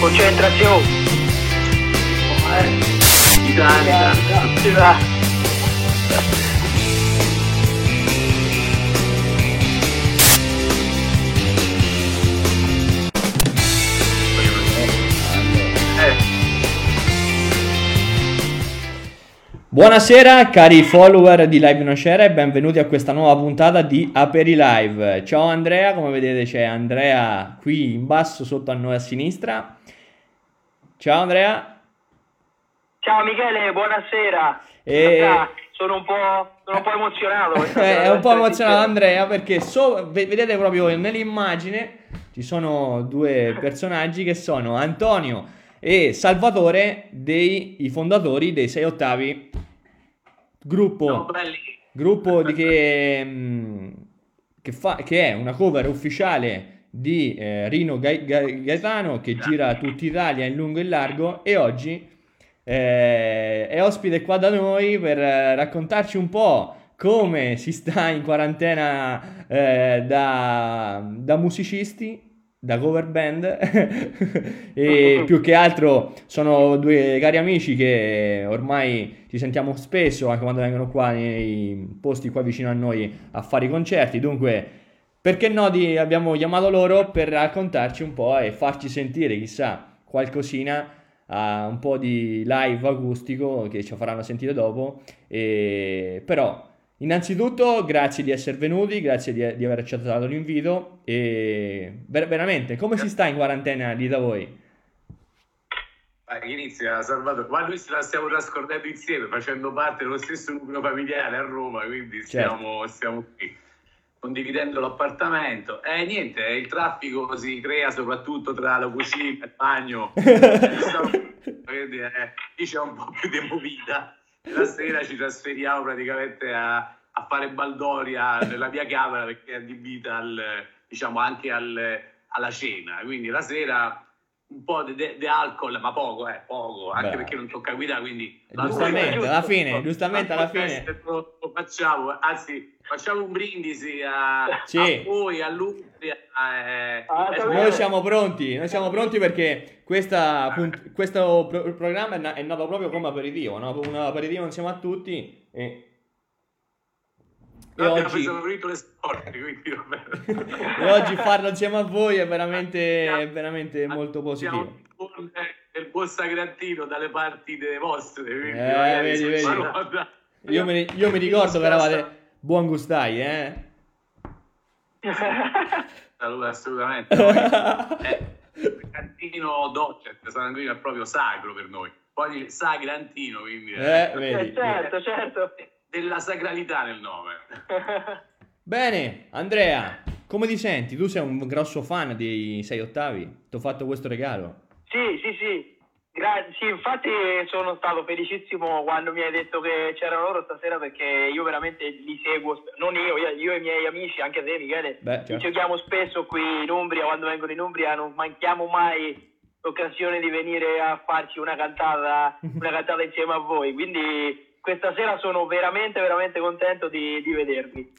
Concentrazione. Italia. Italia. Buonasera cari follower di Live Nocera e benvenuti a questa nuova puntata di Aperi Live. Ciao Andrea, come vedete c'è Andrea qui in basso sotto a noi a sinistra. Ciao Andrea. Ciao Michele, buonasera. E- Sono un po', sono un po' emozionato. Eh, è un po' emozionato. Andrea perché so- ve- vedete proprio nell'immagine ci sono due personaggi che sono Antonio e Salvatore dei i fondatori dei 6 ottavi gruppo gruppo di che, mh, che, fa, che è una cover ufficiale di eh, Rino Gai- Gai- Gaetano che gira tutta Italia in lungo e in largo e oggi eh, è ospite qua da noi per eh, raccontarci un po' come si sta in quarantena eh, da, da musicisti, da cover band e più che altro sono due cari amici che ormai ci sentiamo spesso anche quando vengono qua nei posti qua vicino a noi a fare i concerti, dunque perché no di, abbiamo chiamato loro per raccontarci un po' e farci sentire chissà qualcosina a un po' di live acustico che ci faranno sentire dopo. E... Però, innanzitutto, grazie di essere venuti, grazie di, di aver accettato l'invito. E ver- veramente, come si sta in quarantena lì da voi? Ah, inizia Salvatore, ma noi ce la stiamo trascorrendo insieme, facendo parte dello stesso nucleo familiare a Roma, quindi Certo. stiamo, stiamo qui condividendo l'appartamento. E niente, il traffico si crea soprattutto tra la cucina e il bagno. Quindi, eh, lì c'è un po' più di movida. E La sera ci trasferiamo praticamente a, a fare baldoria nella mia camera perché è adibita al, diciamo, anche al- alla cena. Quindi la sera un po' di alcol, ma poco, eh, poco, anche Beh. perché non tocca guida, quindi... Giustamente, Giusto. alla fine, giustamente alla fine. Lo, lo facciamo, anzi, facciamo un brindisi a, Sì. a voi, a Lustria. eh, Ah, eh, Noi siamo pronti, noi siamo pronti perché questa punt- questo pro- programma è, na- è nato proprio come aperitivo, no? Un aperitivo insieme a tutti e, e oggi, preso tutto le sport, quindi e oggi farlo insieme a voi è veramente, è veramente molto positivo. Siamo il buon- eh, il buon Sagrantino dalle parti delle vostre. Quindi Eh, vedi, vedi. Io mi, io mi ricordo che eravate buon gustai, eh? Allora, assolutamente. Noi, eh, il cantino Docet Sanguino è proprio sacro per noi. Poi il Sagrantino, quindi Eh, eh, vedi. Eh, certo, certo. Della sacralità nel nome. Bene, Andrea, come ti senti? Tu sei un grosso fan dei 6 ottavi? Ti ho fatto questo regalo. Sì, sì, sì. Gra- sì, infatti sono stato felicissimo quando mi hai detto che c'erano loro stasera perché io veramente li seguo, non io, io, io e i miei amici, anche te Michele, Beh, certo. giochiamo spesso qui in Umbria, quando vengono in Umbria non manchiamo mai l'occasione di venire a farci una cantata, una cantata insieme a voi, quindi questa sera sono veramente, veramente contento di, di vedervi.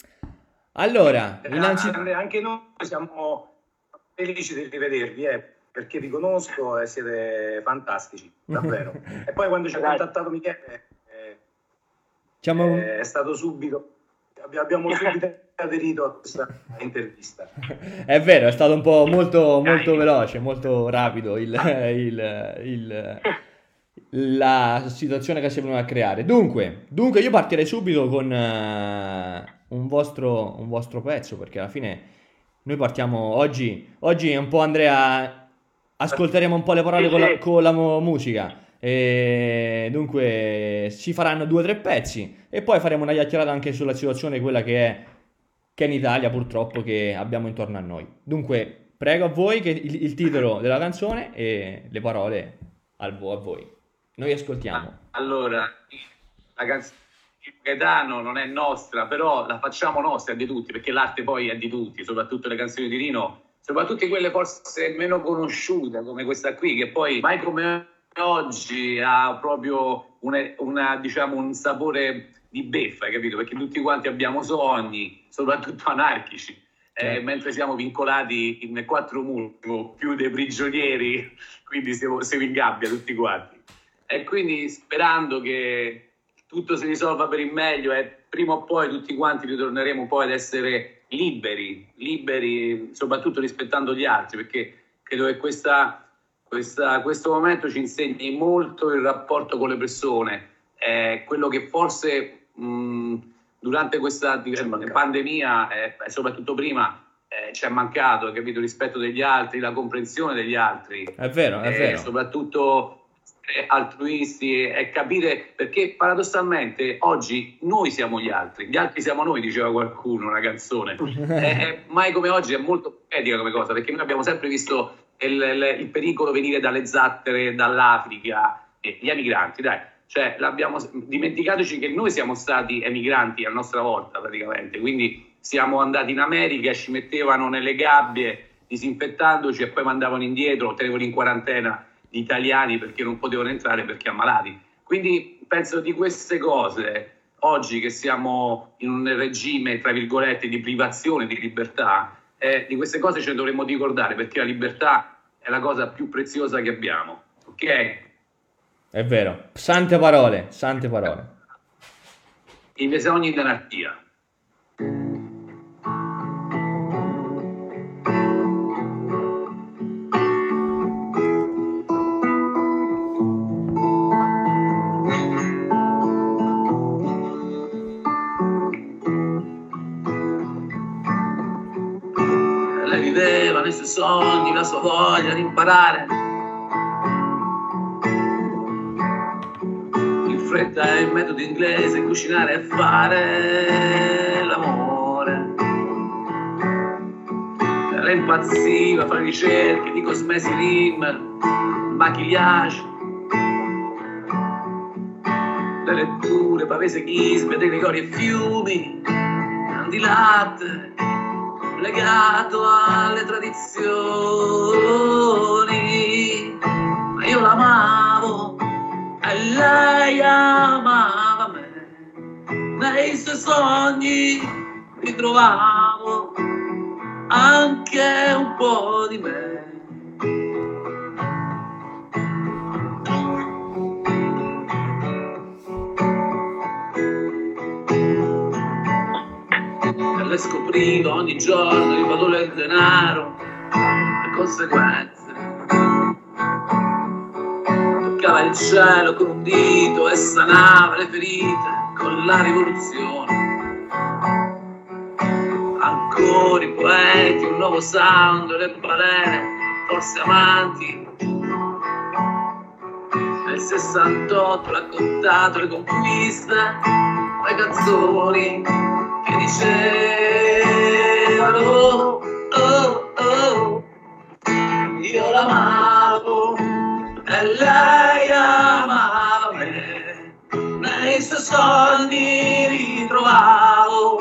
Allora, Eh, innanzitutto... Andrea, anche noi siamo felici di rivedervi, eh, perché vi conosco e siete fantastici, davvero. e poi quando ci ha contattato Michele eh, Diciamo... eh, è stato subito, abbi- abbiamo subito aderito a questa intervista. È vero, è stato un po' molto, molto veloce, molto rapido il, il- il- la situazione che si è venuta a creare. Dunque, dunque io partirei subito con eh, un, vostro, un vostro pezzo, perché alla fine noi partiamo oggi, oggi è un po' Andrea, ascolteremo un po' le parole con la, con la mu- musica. E dunque ci faranno due o tre pezzi e poi faremo una chiacchierata anche sulla situazione quella che è, che è in Italia purtroppo che abbiamo intorno a noi. Dunque prego a voi che il, il titolo della canzone e le parole al a voi. Noi ascoltiamo. Allora, la canzone di Gaetano non è nostra, però la facciamo nostra è di tutti, perché l'arte poi è di tutti, soprattutto le canzoni di Rino, soprattutto quelle forse meno conosciute, come questa qui, che poi mai come oggi ha proprio una, una, diciamo, un sapore di beffa, capito? Perché tutti quanti abbiamo sogni, soprattutto anarchici, eh, Certo. mentre siamo vincolati in quattro muri, più dei prigionieri, quindi siamo, siamo in gabbia tutti quanti. E quindi sperando che tutto si risolva per il meglio e prima o poi tutti quanti ritorneremo poi ad essere liberi, liberi soprattutto rispettando gli altri, perché credo che questa, questa- questo momento ci insegni molto il rapporto con le persone, è quello che forse mh, durante questa pandemia eh, soprattutto prima eh, ci è mancato, capito, il rispetto degli altri, la comprensione degli altri. È vero, è eh, vero. soprattutto eh, altruisti e capire perché paradossalmente oggi noi siamo gli altri, gli altri siamo noi, diceva qualcuno, una canzone. Eh, eh, mai come oggi è molto etica come cosa, perché noi abbiamo sempre visto il, il- il pericolo venire dalle zattere, dall'Africa, e gli emigranti, dai. Cioè, l'abbiamo dimenticatoci che noi siamo stati emigranti a nostra volta praticamente, quindi siamo andati in America ci mettevano nelle gabbie disinfettandoci e poi mandavano indietro, tenevano in quarantena italiani perché non potevano entrare perché ammalati. Quindi penso di queste cose, oggi che siamo in un regime, tra virgolette, di privazione di libertà, eh, di queste cose ce ne dovremmo ricordare perché la libertà è la cosa più preziosa che abbiamo. Ok? È vero. Sante parole, sante parole. I miei sogni d'anarchia. La sua voglia di imparare. In fretta il metodo inglese, cucinare e fare l'amore. Lei impazziva fra ricerche di cosmesi rimmer, maquillage. Le letture, pavese chisme, dei rigori e fiumi, di latte, legato alle tradizioni. Ma io l'amavo e lei amava me. Nei suoi sogni ritrovavo anche un po' di me. E le scoprivo ogni giorno il valore del denaro, le conseguenze. Toccava il cielo con un dito e sanava le ferite con la rivoluzione. Ancora i poeti, un nuovo sound, le balene, forse amanti. Nel 68 raccontato le conquiste, le canzoni che dicevano oh, oh, io l'amavo e lei amava me. Nei suoi sogni ritrovavo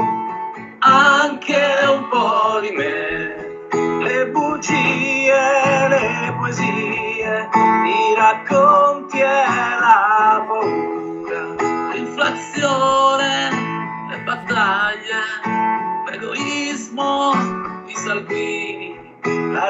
anche un po' di me. Le bugie le poesie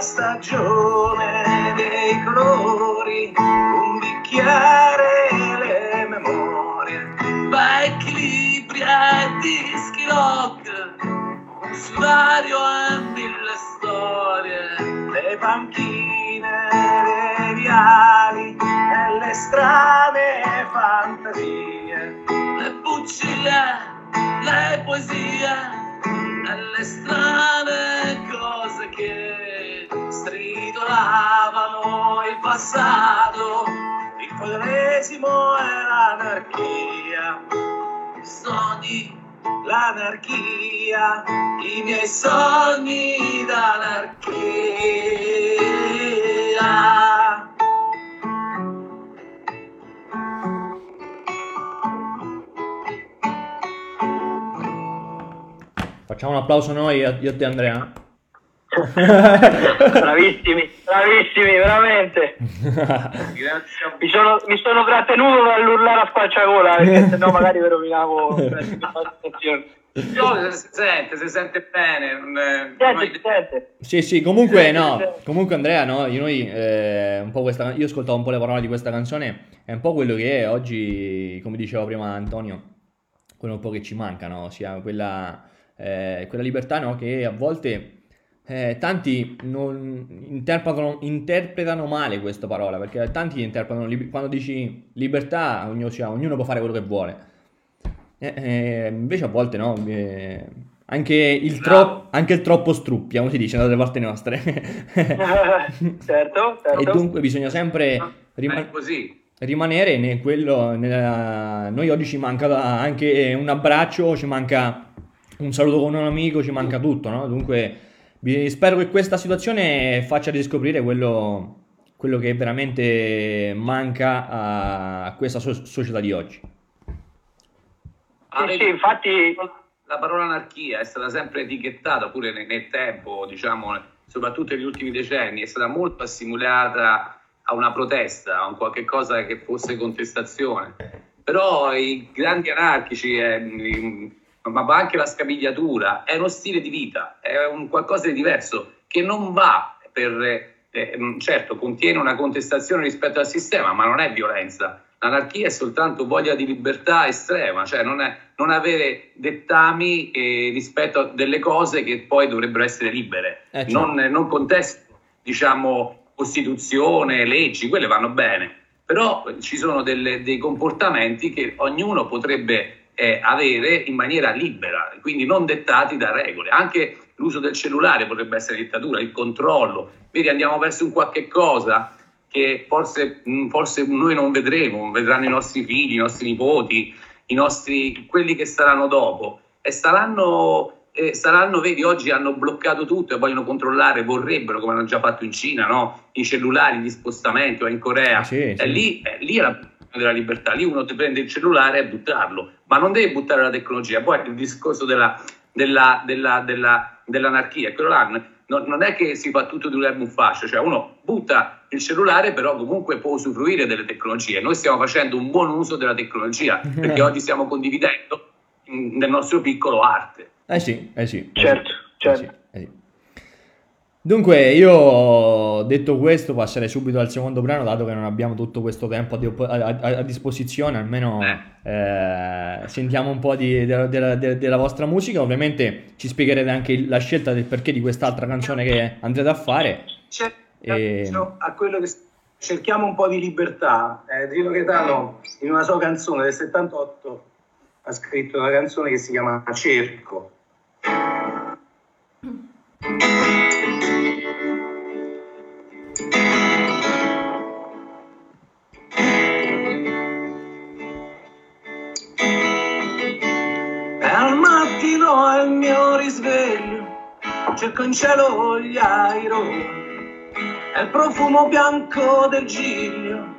stagione dei colori, un bicchiere e le memorie, bei equilibri e dischi rock, un sudario e mille storie, le panchine, le viali e le strane fantasie, le bugie, le poesie le strane stritolavano il passato, il battesimo è l'anarchia. Sogni l'anarchia, i miei sogni d'anarchia. Facciamo un applauso noi, io e te Andrea. Bravissimi, bravissimi, veramente. Grazie Mi sono, mi sono trattenuto dall'urlare a squarciagola perché sennò magari vi rovinavo la situazione. voi. Si sente, si sente bene. non è- Sente, si sente. Sì, sì, comunque no, comunque Andrea, no, io, noi, eh, un po' questa, io ascoltavo un po' le parole di questa canzone, è un po' quello che è oggi, come diceva prima Antonio, quello un po' che ci manca, no? Sia quella, eh, quella libertà, no? Che a volte eh, tanti non interpretano, interpretano male questa parola, perché tanti interpretano, quando dici libertà, ognuno, sia- ognuno può fare quello che vuole. Eh, eh, invece a volte no, eh, anche, il tro- anche il troppo struppia, come si dice dalle parti nostre. certo, e certo. dunque bisogna sempre rima- rimanere in quello. nella- Noi oggi ci manca anche un abbraccio, ci manca un saluto con un amico, ci manca tutto, no? Dunque spero che questa situazione faccia riscoprire quello, quello che veramente manca a, questa so- società di oggi. Ah, sì, infatti la parola anarchia è stata sempre etichettata pure nel, nel tempo, diciamo, soprattutto negli ultimi decenni, è stata molto assimilata a una protesta, a un qualche cosa che fosse contestazione. Però i grandi anarchici, eh, ma anche la scapigliatura, è uno stile di vita, è un qualcosa di diverso che non va per, eh, mm, certo, contiene una contestazione rispetto al sistema, ma non è violenza. L'anarchia è soltanto voglia di libertà estrema, cioè non, è, non avere dettami eh, rispetto a delle cose che poi dovrebbero essere libere. Eh, certo. non, non contesto, diciamo, Costituzione, leggi, quelle vanno bene, però ci sono delle- dei comportamenti che ognuno potrebbe eh, avere in maniera libera, quindi non dettati da regole. Anche l'uso del cellulare potrebbe essere dittatura, il controllo. Vedi, andiamo verso un qualche cosa che forse, mh, forse noi non vedremo, vedranno i nostri figli, i nostri nipoti, i nostri, quelli che saranno dopo. E saranno, eh, saranno, vedi, oggi hanno bloccato tutto e vogliono controllare, vorrebbero, come hanno già fatto in Cina, no? i cellulari, gli spostamenti, o in Corea. Ah, sì, E sì. lì, eh, lì è la della libertà, lì uno ti prende il cellulare e buttarlo, ma non deve buttare la tecnologia. Poi il discorso della, della, della, della, dell'anarchia, quello là non, non è che si fa tutto di un erbo un fascio, cioè uno butta il cellulare, però comunque può usufruire delle tecnologie. Noi stiamo facendo un buon uso della tecnologia perché oggi stiamo condividendo mm, nel nostro piccolo arte. Eh sì, eh sì. Certo, certo. eh sì, eh sì. Dunque, io detto questo, passerei subito al secondo brano, dato che non abbiamo tutto questo tempo a, di- a- a- a disposizione, almeno eh, sentiamo un po' di- della, della- della- della vostra musica. Ovviamente ci spiegherete anche il- la scelta del perché di quest'altra canzone che andrete a fare. C'è E- a quello che cerchiamo un po' di libertà. Eh, Gino Gaetano in una sua canzone del 78 ha scritto una canzone che si chiama Cerco. Cerco in cielo gli aironi e il profumo bianco del giglio.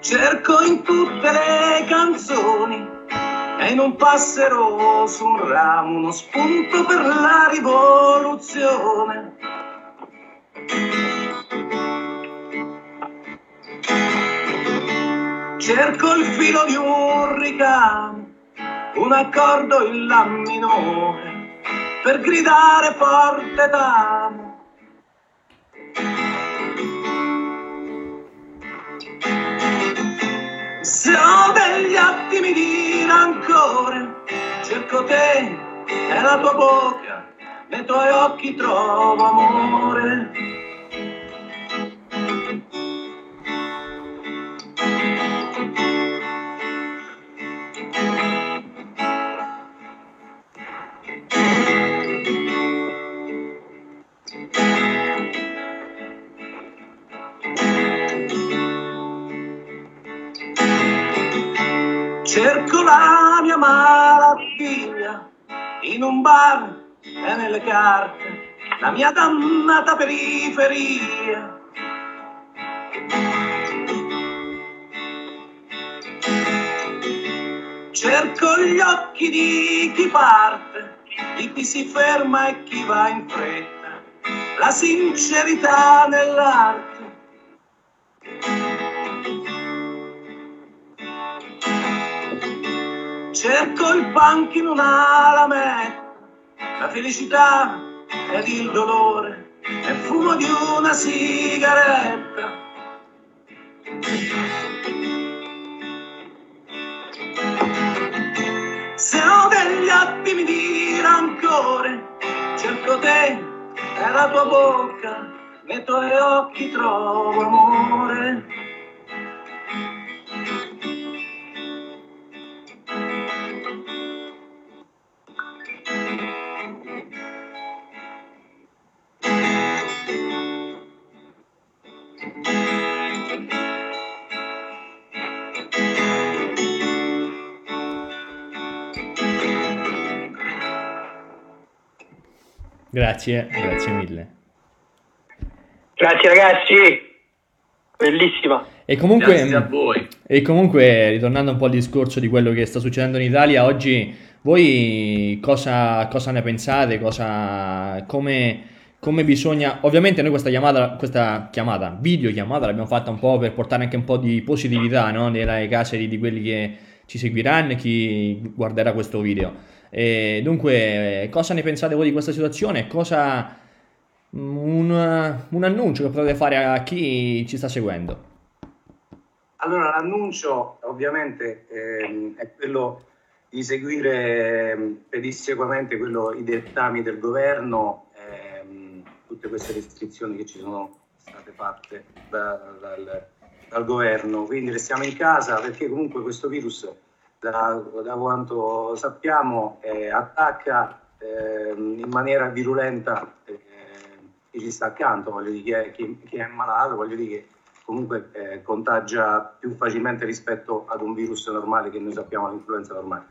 Cerco in tutte le canzoni e in un passero su un ramo uno spunto per la rivoluzione. Cerco il filo di un ricamo, un accordo in la minore, per gridare forte d'amo. Se ho degli attimi di rancore, cerco te e la tua bocca, nei tuoi occhi trovo amore. In un bar e nelle carte, la mia dannata periferia. Cerco gli occhi di chi parte, di chi si ferma e chi va in fretta, la sincerità nell'arte. Cerco il in una lametta, la felicità ed il dolore, il fumo di una sigaretta. Se ho degli attimi di rancore, cerco te e la tua bocca, nei tuoi occhi trovo amore. Grazie, grazie mille. Grazie ragazzi, bellissima. E comunque, Grazie a voi. e comunque, ritornando un po' al discorso di quello che sta succedendo in Italia, oggi voi cosa, cosa ne pensate? Cosa, come, come bisogna... Ovviamente noi questa chiamata, questa chiamata, videochiamata l'abbiamo fatta un po' per portare anche un po' di positività no? nelle case di, di quelli che ci seguiranno e chi guarderà questo video. E dunque, cosa ne pensate voi di questa situazione? Cosa... Un, un annuncio che potete fare a chi ci sta seguendo? Allora, l'annuncio ovviamente ehm, è quello di seguire ehm, pedissequamente quello, i dettami del governo, ehm, tutte queste restrizioni che ci sono state fatte da- dal, dal governo. Quindi restiamo in casa perché comunque questo virus, da, da quanto sappiamo, eh, attacca ehm, in maniera virulenta eh, chi ci sta accanto, voglio dire, chi chi- è malato, voglio dire che comunque eh, contagia più facilmente rispetto ad un virus normale che noi sappiamo l'influenza normale.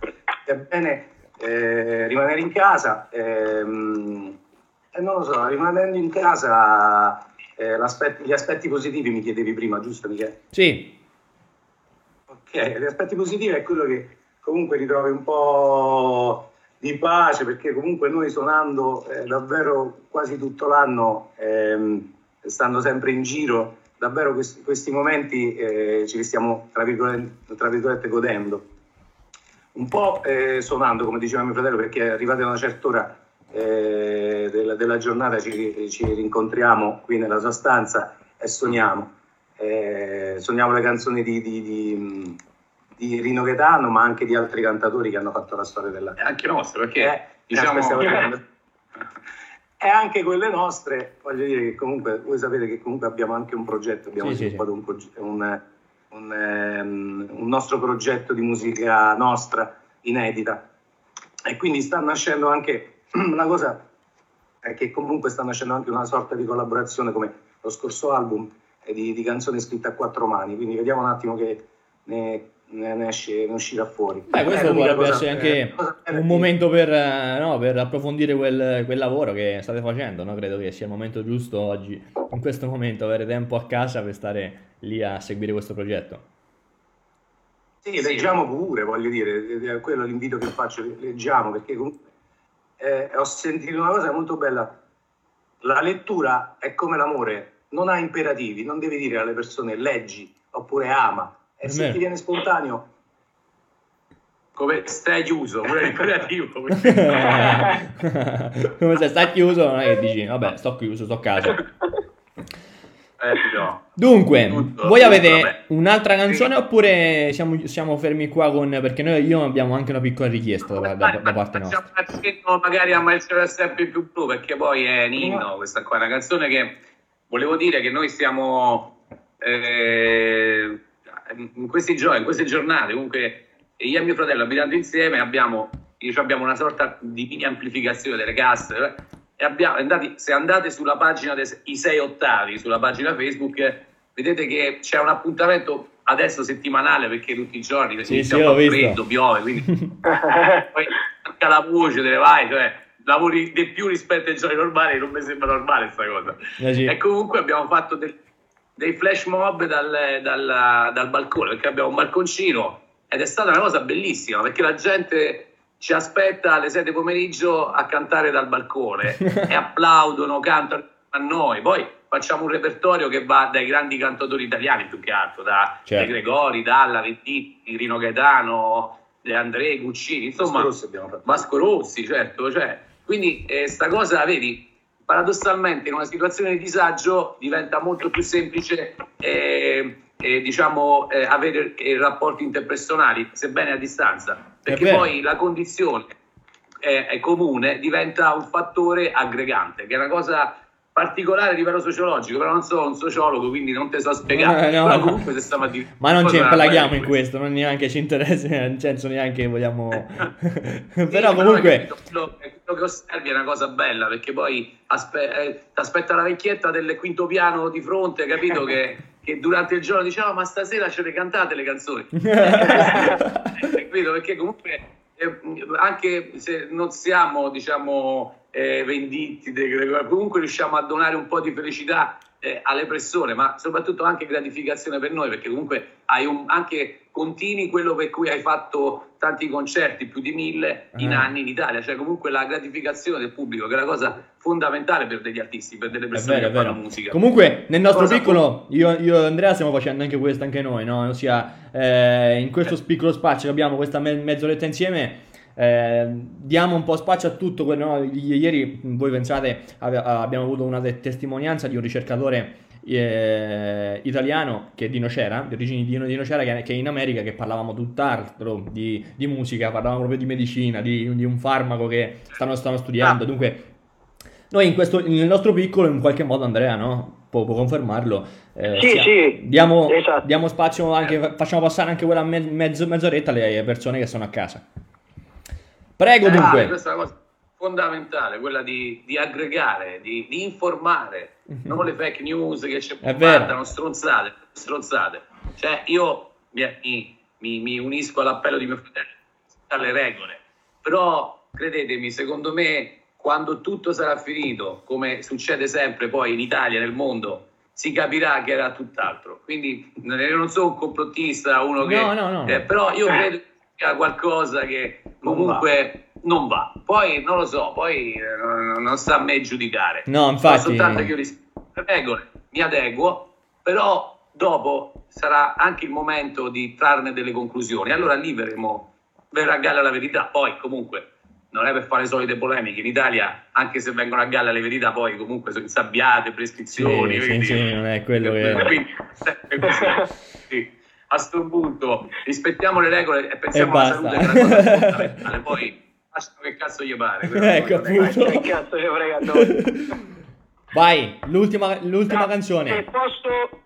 È bene eh, rimanere in casa, ehm, e non lo so, rimanendo in casa eh, l'aspetti- gli aspetti positivi mi chiedevi prima, giusto Michele? Sì, Ok, gli aspetti positivi è quello che comunque ritrovi un po' di pace perché comunque noi suonando eh, davvero quasi tutto l'anno, ehm, stando sempre in giro, davvero questi, questi momenti eh, ce li stiamo tra virgolette, tra virgolette godendo. Un po' eh, suonando, come diceva mio fratello, perché arrivati a una certa ora eh, della, della giornata ci, ci rincontriamo qui nella sua stanza e suoniamo. Eh, suoniamo le canzoni di, di- di- di Rino Gaetano, ma anche di altri cantatori che hanno fatto la storia della, È anche nostro, perché eh, diciamo... eh. E anche quelle nostre, voglio dire che comunque voi sapete che comunque abbiamo anche un progetto, abbiamo Sì, sì, sviluppato Un, proge- un, un, ehm, un nostro progetto di musica nostra, inedita. E quindi sta nascendo anche una cosa è che comunque sta nascendo anche una sorta di collaborazione come lo scorso album eh, di, di canzoni scritte a quattro mani, quindi vediamo un attimo che ne, ne- esce, ne uscirà fuori. Beh, questo Eh, potrebbe essere eh, anche bella un momento per, eh, no, per approfondire quel, quel lavoro che state facendo, no? Credo che sia il momento giusto oggi, in questo momento, avere tempo a casa per stare lì a seguire questo progetto. Sì, leggiamo pure, voglio dire, è quello è l'invito che faccio, leggiamo, perché comunque eh, ho sentito una cosa molto bella. La lettura è come l'amore, non ha imperativi, non devi dire alle persone leggi oppure ama. E È se ti viene spontaneo, Come stai chiuso, pure l'imperativo. Come se stai chiuso, non è che dici, vabbè, sto chiuso, sto a casa. Eh, no. Dunque, Tutto, voi tutto, avete vabbè. un'altra canzone oppure siamo, siamo fermi qua con... perché noi io abbiamo anche una piccola richiesta da, da- da parte nostra. Facciamo magari a Maestro sempre più blu perché poi è un inno questa qua è una canzone che volevo dire che noi stiamo eh, in, questi giorni, in queste giornate comunque io e mio fratello abitando insieme abbiamo, abbiamo una sorta di mini amplificazione delle casse eh, e abbiamo, andati, se andate sulla pagina dei i sei ottavi sulla pagina Facebook vedete che c'è un appuntamento adesso settimanale perché tutti i giorni perché Sì, sì, freddo, piove, quindi manca la voce, ne vai, cioè lavori di più rispetto ai giorni normali, non mi sembra normale sta cosa. Eh sì. E comunque abbiamo fatto del- dei flash mob dal, dal- dal balcone, perché abbiamo un balconcino ed è stata una cosa bellissima, perché la gente ci aspetta alle 7 pomeriggio a cantare dal balcone e applaudono, cantano a noi. Poi facciamo un repertorio che va dai grandi cantatori italiani più che altro, da Certo. De Gregori, Dalla, Venditti, Rino Gaetano, De Andrei, Guccini, insomma, Vasco Rossi. Vasco Rossi, certo, cioè, quindi eh, sta cosa, vedi, paradossalmente in una situazione di disagio diventa molto più semplice eh, eh, diciamo eh, avere eh, rapporti interpersonali, sebbene a distanza, perché poi la condizione è comune diventa un fattore aggregante, che è una cosa particolare a livello sociologico, però non sono un sociologo, quindi non te so spiegare. Eh, no, però comunque se stamattina Ma non ci impelaghiamo in questo, non neanche ci interessa, nel senso neanche vogliamo... Sì, Però comunque... quello, quello che osservi è una cosa bella perché poi aspe- eh, ti aspetta la vecchietta del quinto piano di fronte, capito? Che, che durante il giorno diceva ma stasera ce le cantate le canzoni. Eh, capito? Perché comunque eh, anche se non siamo diciamo eh, Gregori, comunque riusciamo a donare un po' di felicità eh, alle persone, ma soprattutto anche gratificazione per noi, perché comunque hai un, anche continui quello per cui hai fatto tanti concerti, più di mille in Ah. anni in Italia, cioè comunque la gratificazione del pubblico, che è una cosa fondamentale per degli artisti, per delle persone vero, che fanno musica. Comunque, nel nostro Cosa piccolo, io, io e Andrea stiamo facendo anche questo, anche noi, no? Ossia, eh, in questo piccolo spazio che abbiamo, questa me- mezz'oretta insieme, eh, diamo un po' spazio a tutto quello. no? Ieri, voi pensate, ave- abbiamo avuto una te- testimonianza di un ricercatore eh, italiano che è di Nocera, di origini di di Nocera, che, che è in America, che parlavamo tutt'altro di, di musica, parlavamo proprio di medicina, di, di un farmaco che stanno, stanno studiando. Ah. Dunque, noi in questo, nel nostro piccolo, in qualche modo, Andrea, no? Può, può confermarlo. eh, Sì, sia- sì, Diamo, esatto. diamo spazio anche, facciamo passare anche quella me- mezzo- mezz'oretta alle persone che sono a casa. Prego, Eh, dunque. questa è una cosa fondamentale, quella di, di aggregare, di, di informare, non le fake news che ci Mhm. Mandano stronzate, stronzate. Cioè io mi, mi- mi- unisco all'appello di mio fratello, alle regole, però credetemi, secondo me quando tutto sarà finito, come succede sempre poi in Italia, nel mondo, si capirà che era tutt'altro. Quindi io non sono un complottista, uno che... No, no, no. eh, però io credo che sia qualcosa che comunque non va. Poi non lo so, poi eh, non, non sta a me giudicare. No, So infatti. soltanto che io rispetto le regole, mi adeguo, però dopo sarà anche il momento di trarne delle conclusioni. Allora lì verremo, verrà a galla la verità. Poi comunque non è per fare solite polemiche. In Italia, anche se vengono a galla le verità, poi comunque sono insabbiate, prescrizioni. Sì, sì, quindi- sì, non è quello che- Quindi, sempre così. Sì. A sto punto rispettiamo le regole e pensiamo E alla basta. salute che è una cosa fondamentale. Poi lasciano che cazzo gli pare. Ecco, appunto. Che cazzo ci frega a noi? Vai, l'ultima, l'ultima Se canzone. posso,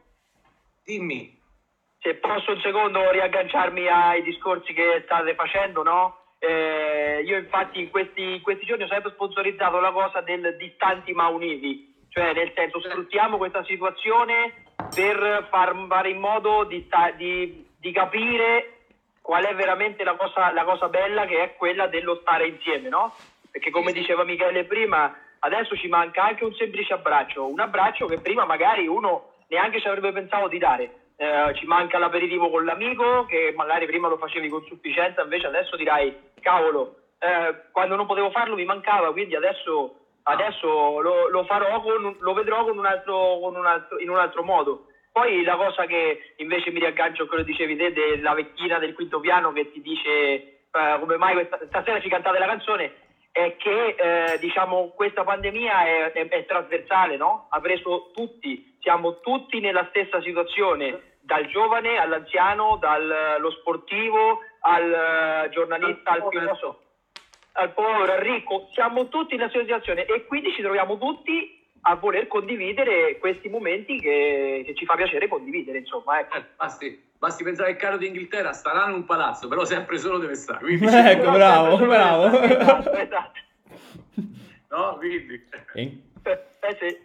Dimmi. se posso un secondo riagganciarmi ai discorsi che state facendo, no? Eh, io infatti in questi, in questi giorni ho sempre sponsorizzato la cosa del distanti ma uniti, cioè nel senso sfruttiamo questa situazione per far fare in modo di, di- di capire qual è veramente la cosa, la cosa bella che è quella dello stare insieme, no? Perché come diceva Michele prima, adesso ci manca anche un semplice abbraccio, un abbraccio che prima magari uno neanche ci avrebbe pensato di dare. Eh, ci manca l'aperitivo con l'amico che magari prima lo facevi con sufficienza, invece adesso dirai, cavolo, eh, quando non potevo farlo mi mancava, quindi adesso, adesso lo, lo farò, con, lo vedrò con un altro, con un altro, in un altro modo. Poi la cosa che invece mi riaggancio a quello che dicevi te della vecchina del quinto piano che ti dice eh, come mai questa, stasera ci cantate la canzone è che eh, diciamo questa pandemia è, è- è trasversale, no? Ha preso tutti, siamo tutti nella stessa situazione, dal giovane all'anziano, dallo sportivo al eh, giornalista, al filosofo, al povero, al ricco, siamo tutti nella stessa situazione e quindi ci troviamo tutti a voler condividere questi momenti che, che ci fa piacere condividere, insomma, ecco. Eh, basti, basti pensare che il caro d'Inghilterra starà in un palazzo, però sempre solo deve stare. Quindi, Ecco, bravo, bravo. Esatto, esatto. no, quindi, E- Eh sì.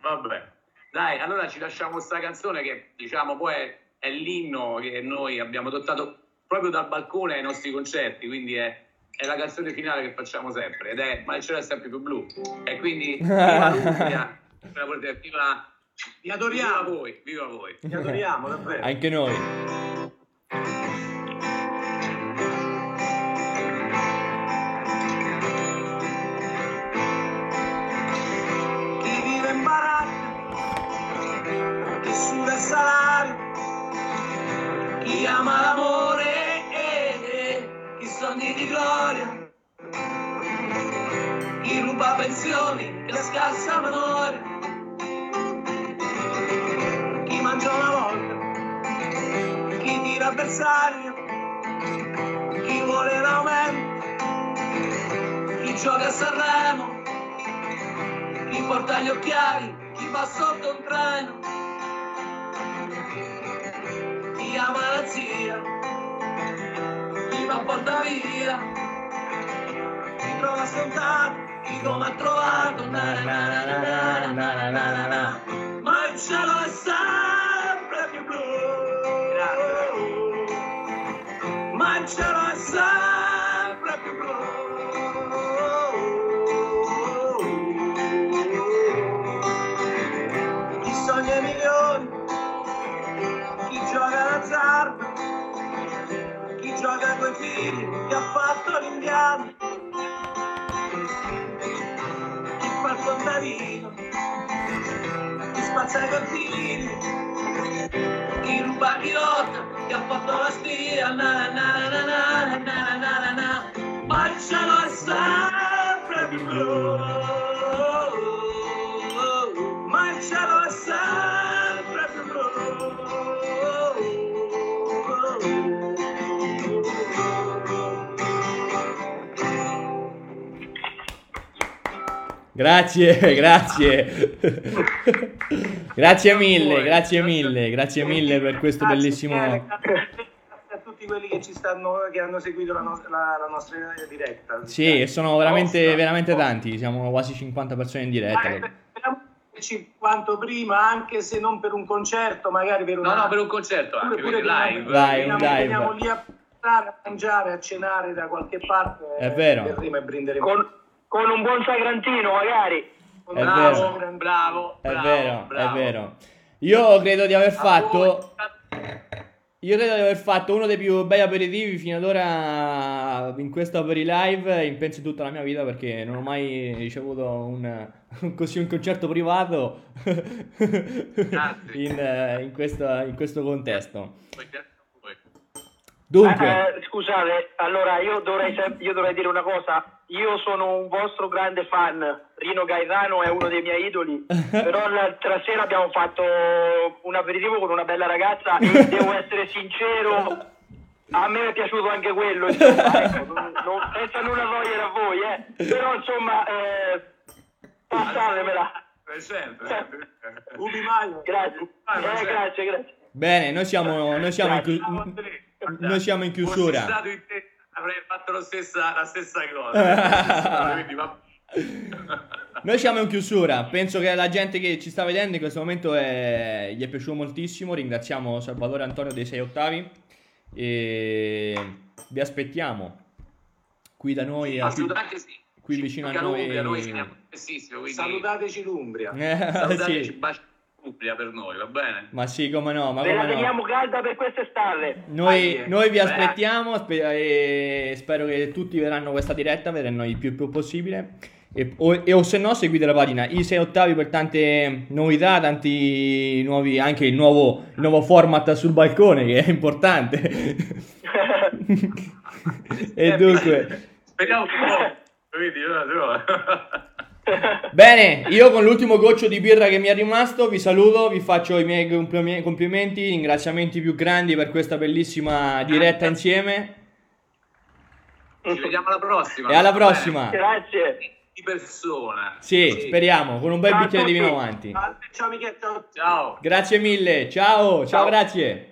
vabbè. Dai, allora ci lasciamo sta canzone che diciamo poi è, è l'inno che noi abbiamo adottato proprio dal balcone ai nostri concerti, quindi è, è la canzone finale che facciamo sempre ed è Ma il cielo è sempre più blu. E quindi viva viva, viva, Vi adoriamo. voi, viva voi. Vi adoriamo, davvero. Anche noi. Gloria, chi ruba pensioni, che scassa memoria, chi mangia una volta, chi tira avversario, chi vuole l'aumento, chi gioca a Sanremo. Chi porta gli occhiali, chi va sotto un treno, chi ama non porta via. Ti trova a chi come ha trovato na na na na na na ma il cielo è sempre più blu. Ma il cielo gioca coi figli, chi ha fatto l'indiano, chi fa il contadino, chi spazza i contini, chi ruba chi lotta, chi ha fatto la spia, na na na na na na na na na, è sempre più blu, ma Grazie, grazie. grazie mille, grazie mille, grazie mille per questo Grazie, bellissimo... Grazie a tutti quelli che ci stanno, che hanno seguito la, nos- la- la nostra diretta. Sì, e sono veramente, Nostra. veramente tanti, siamo quasi 50 persone in diretta. Quanto prima, anche se non per un concerto, magari per una... No, no, per un concerto anche, pure, live. Dai, un live. veniamo lì a mangiare, a cenare da qualche parte. È vero. E prima e brinderemo. Con, con un buon sagrantino magari. È una- vero. Bravo, È bravo, vero, bravo. è vero. Io credo di aver fatto... Io credo di aver fatto uno dei più bei aperitivi fino ad ora in questo aperi live in penso tutta la mia vita perché non ho mai ricevuto un, un- così un concerto privato in, eh, in questo, in questo contesto. Dunque, Eh, eh, scusate, allora io dovrei, io dovrei dire una cosa. Io sono un vostro grande fan. Rino Gaetano è uno dei miei idoli. Però l'altra sera abbiamo fatto un aperitivo con una bella ragazza e devo essere sincero. A me è piaciuto anche quello, insomma, ecco, non, non, senza nulla togliere a voi, eh. Però insomma, eh, passatemela. Eh, certo, certo. Ubi Maio. Grazie, eh, grazie, grazie. bene, noi siamo, noi siamo, in, noi siamo in chiusura. Avrei fatto lo stessa- la stessa cosa. Quindi va- Noi siamo in chiusura, penso che la gente che ci sta vedendo in questo momento è- gli è piaciuto moltissimo, ringraziamo Salvatore Antonio dei 6 ottavi e vi aspettiamo qui da noi, a- Assolutamente sì. qui Ci vicino a noi. l'Umbria, noi siamo quindi Salutateci l'Umbria. Eh, salutateci, sì. baci l'Umbria per noi, va bene? Ma sì, come no, ma Ve la come no. teniamo calda per quest'estate. Noi, noi vi aspettiamo spe- e spero che tutti vedranno questa diretta, vedranno il più, più possibile. E o, e o se no seguite la pagina i 6 ottavi per tante novità, tanti nuovi, anche il nuovo, il nuovo format sul balcone che è importante. e dunque, Speriamo che no. Quindi, no, no. bene, io con l'ultimo goccio di birra che mi è rimasto vi saluto, vi faccio i miei complim- complimenti, ringraziamenti più grandi per questa bellissima diretta insieme. Ci vediamo alla prossima. E alla va bene? prossima. Grazie. Di persona. Sì, speriamo, con un bel Ciao bicchiere di vino avanti. Ciao Michele, ciao. Ciao. Grazie mille, ciao, ciao, Ciao. grazie.